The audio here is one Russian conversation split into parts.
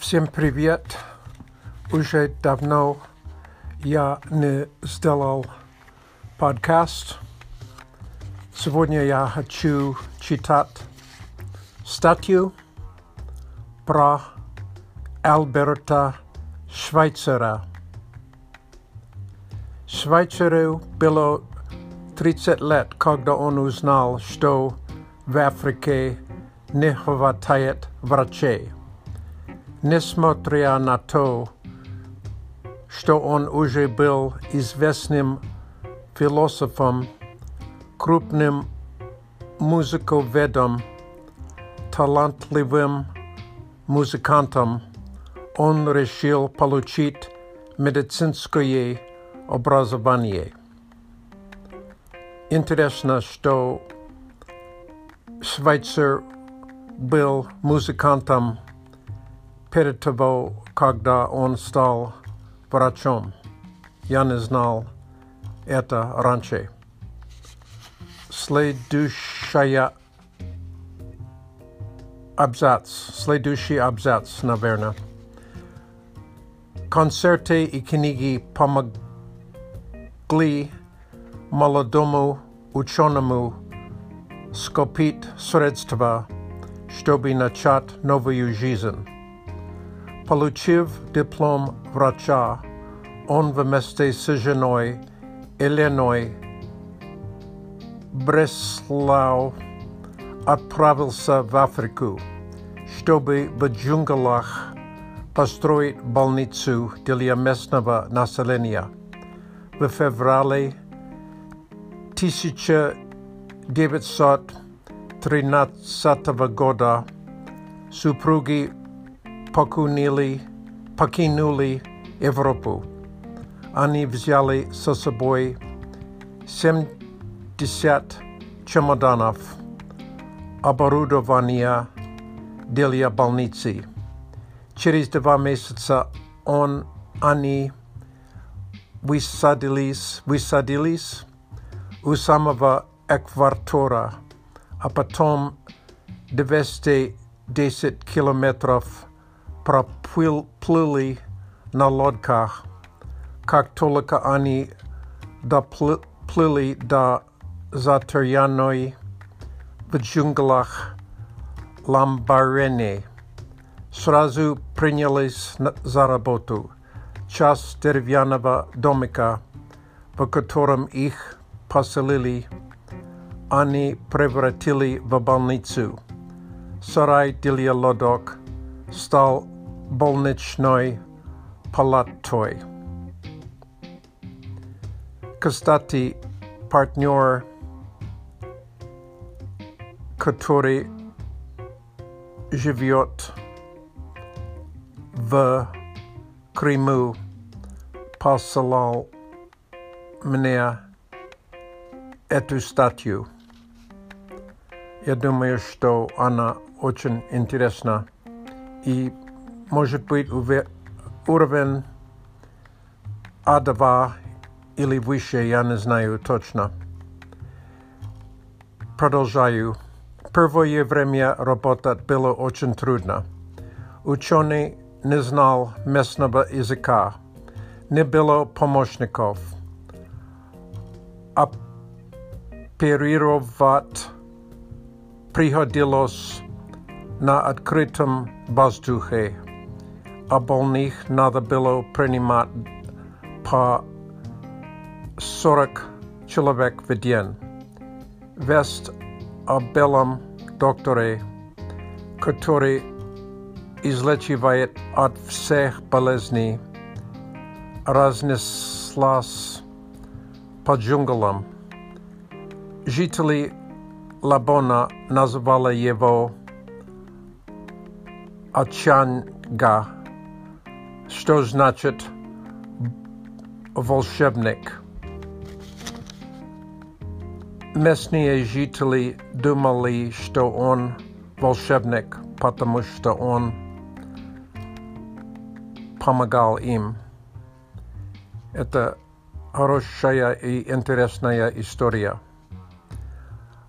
Всем привет! Уже давно я не сделал подкаст. Сегодня я хочу читать статью про Альберта Швейцера. Швейцеру было 30 лет, когда он узнал, что в Африке не хватает врачей. Несмотря на то, что он уже был известным философом, крупным музыковедом, талантливым музыкантом, он решил получить медицинское образование. Интересно, что Швейцер был музыкантом перед того, когда он стал врачом. Я не знал это раньше. Следующая абзац, следующий абзац, наверное. Концерты и книги помогли молодому ученому скопить средства, чтобы начать новую жизнь. Получив диплом врача, он вместе с женой Еленой Бреслау отправился в Африку, чтобы в джунглях построить больницу для местного населения. В феврале 1913 года супруги покинули, покинули Европу. Они взяли со собой 70 чемоданов оборудования для больницы. Через два месяца он, они высадились, высадились у самого экватора, а потом 210 километров проплыли на лодках, как только они доплыли до затерянной в джунглях Ламбарене. Сразу принялись за работу. Час деревянного домика, в котором их поселили, они превратили в больницу. Сарай для лодок стал больничной палатой. Кстати, партнер, который живет в Крыму, посылал мне эту статью. Я думаю, что она очень интересна и может быть уровень А2 или выше, я не знаю точно. Продолжаю. Первое время работать было очень трудно. Ученый не знал местного языка, не было помощников. Оперировать приходилось на открытом воздухе obolných nada bylo přijímat po 40 člověk v den. Vest o bylom doktory, který izlečívají od všech bolezní, razneslas po džunglám. Žiteli Labona nazvali jeho Achanga. что значит волшебник. Местные жители думали, что он волшебник, потому что он помогал им. Это хорошая и интересная история.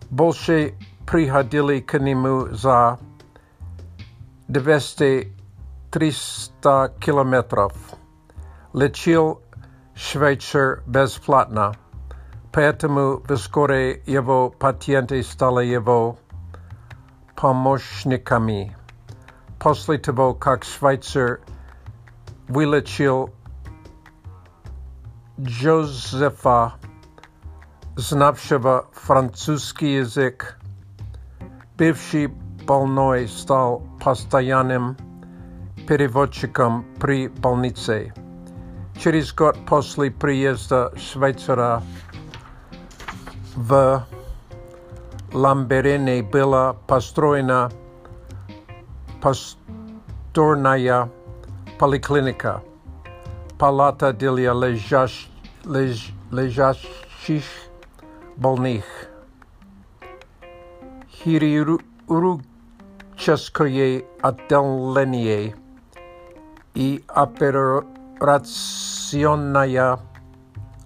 Больше приходили к нему за 200 300 километров. Лечил Швейцар бесплатно, поэтому вскоре его пациенты стали его помощниками. После того, как Швейцар вылечил Джозефа, знавшего французский язык, бывший больной стал постоянным переводчиком при больнице. Через год после приезда Швейцара в Ламберене была построена пасторная поликлиника, палата для лежащих, лежащих больных, хирургическое отделение и операционная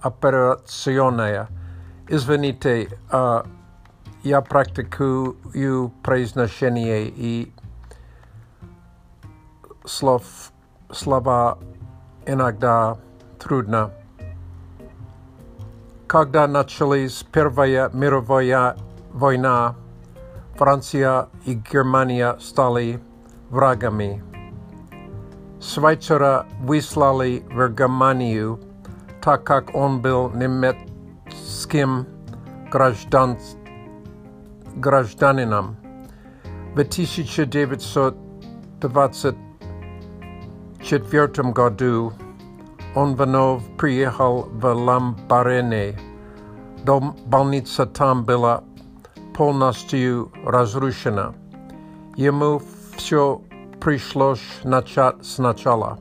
операционная. Извините, uh, я практикую произношение и слов, слова иногда трудно. Когда началась Первая мировая война, Франция и Германия стали врагами. Швейцара выслали в Германию, так как он был немецким граждан... гражданином. В 1924 году он вновь приехал в Ламбарене. Дом больница там была полностью разрушена. Ему все пришлось начать сначала.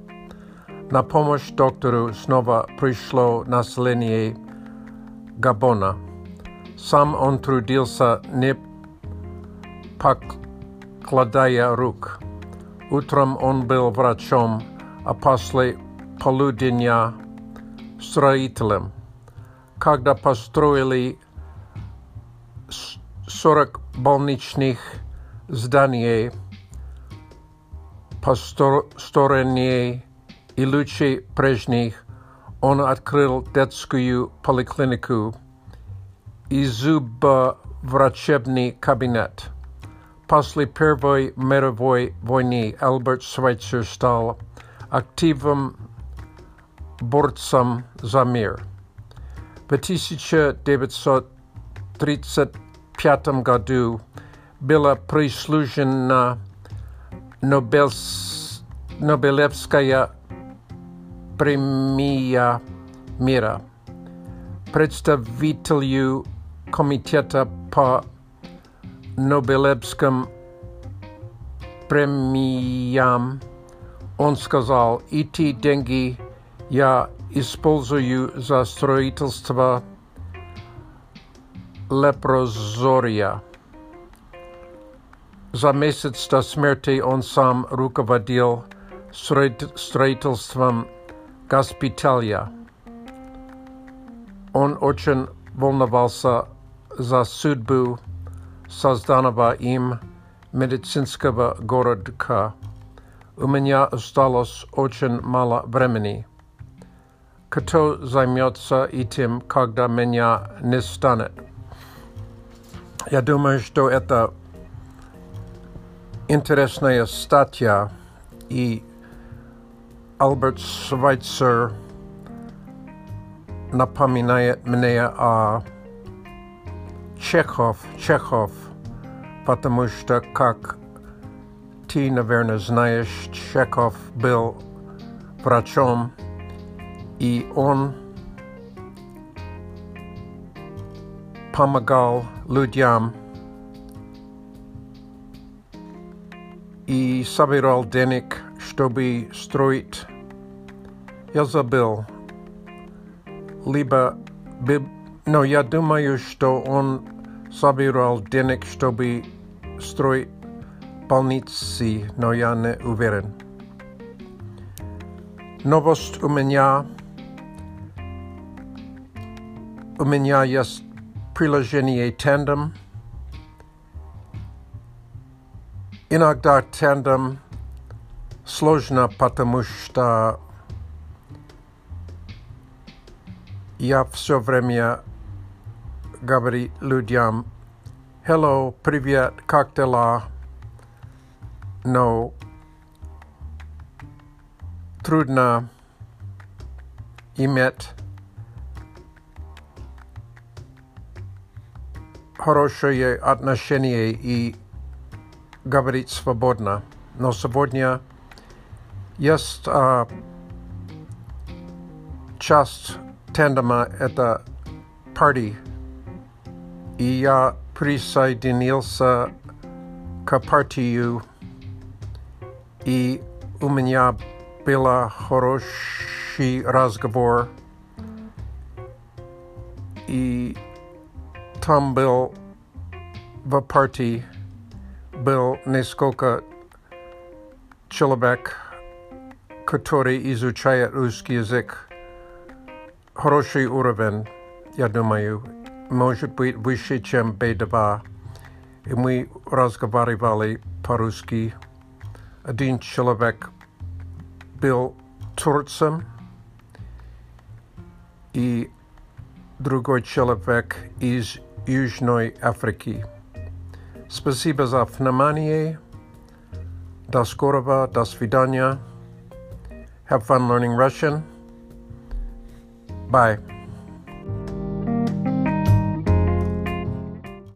На помощь доктору снова пришло население Габона. Сам он трудился, не покладая рук. Утром он был врачом, а после полудня строителем. Когда построили 40 больничных зданий, посторонние и лучше прежних, он открыл детскую поликлинику и зубоврачебный кабинет. После Первой мировой войны Альберт Швейцер стал активным борцам за мир. В 1935 году была прислужена Нобелс... Нобелевская премија мира. Представителју комитета по Нобелевском премиям он сказал, эти деньги я использую за строительство лепрозория. За месяц до смерти он сам руководил строительством госпиталя. Он очень волновался за судьбу созданного им медицинского городка. У меня осталось очень мало времени. Кто займется этим, когда меня не станет? Я думаю, что это интересная статья, и Альберт Швайцер напоминает мне о Чехов, Чехов, потому что, как ты, наверное, знаешь, Чехов был врачом, и он помогал людям и собирал денег, чтобы строить. Я забыл. Либо, но я думаю, что он собирал денег, чтобы строить больницы, но я не уверен. Новость у меня. У меня есть приложение Tandem. Иногда Tandem сложно, потому что я все время говорю людям «Hello, привет, как дела?» Но трудно иметь хорошее отношение и говорить свободно. Но сегодня есть а, часть тандема это парти. И я присоединился к партию, и у меня был хороший разговор, и там был в партии был несколько человек, который изучает русский язык. Хороший уровень, я думаю, может быть выше, чем B2. И мы разговаривали по-русски. Один человек был турцем, и другой человек из Южной Африки. Спасибо за внимание. До скорого, до свидания. Have fun learning Russian. Bye.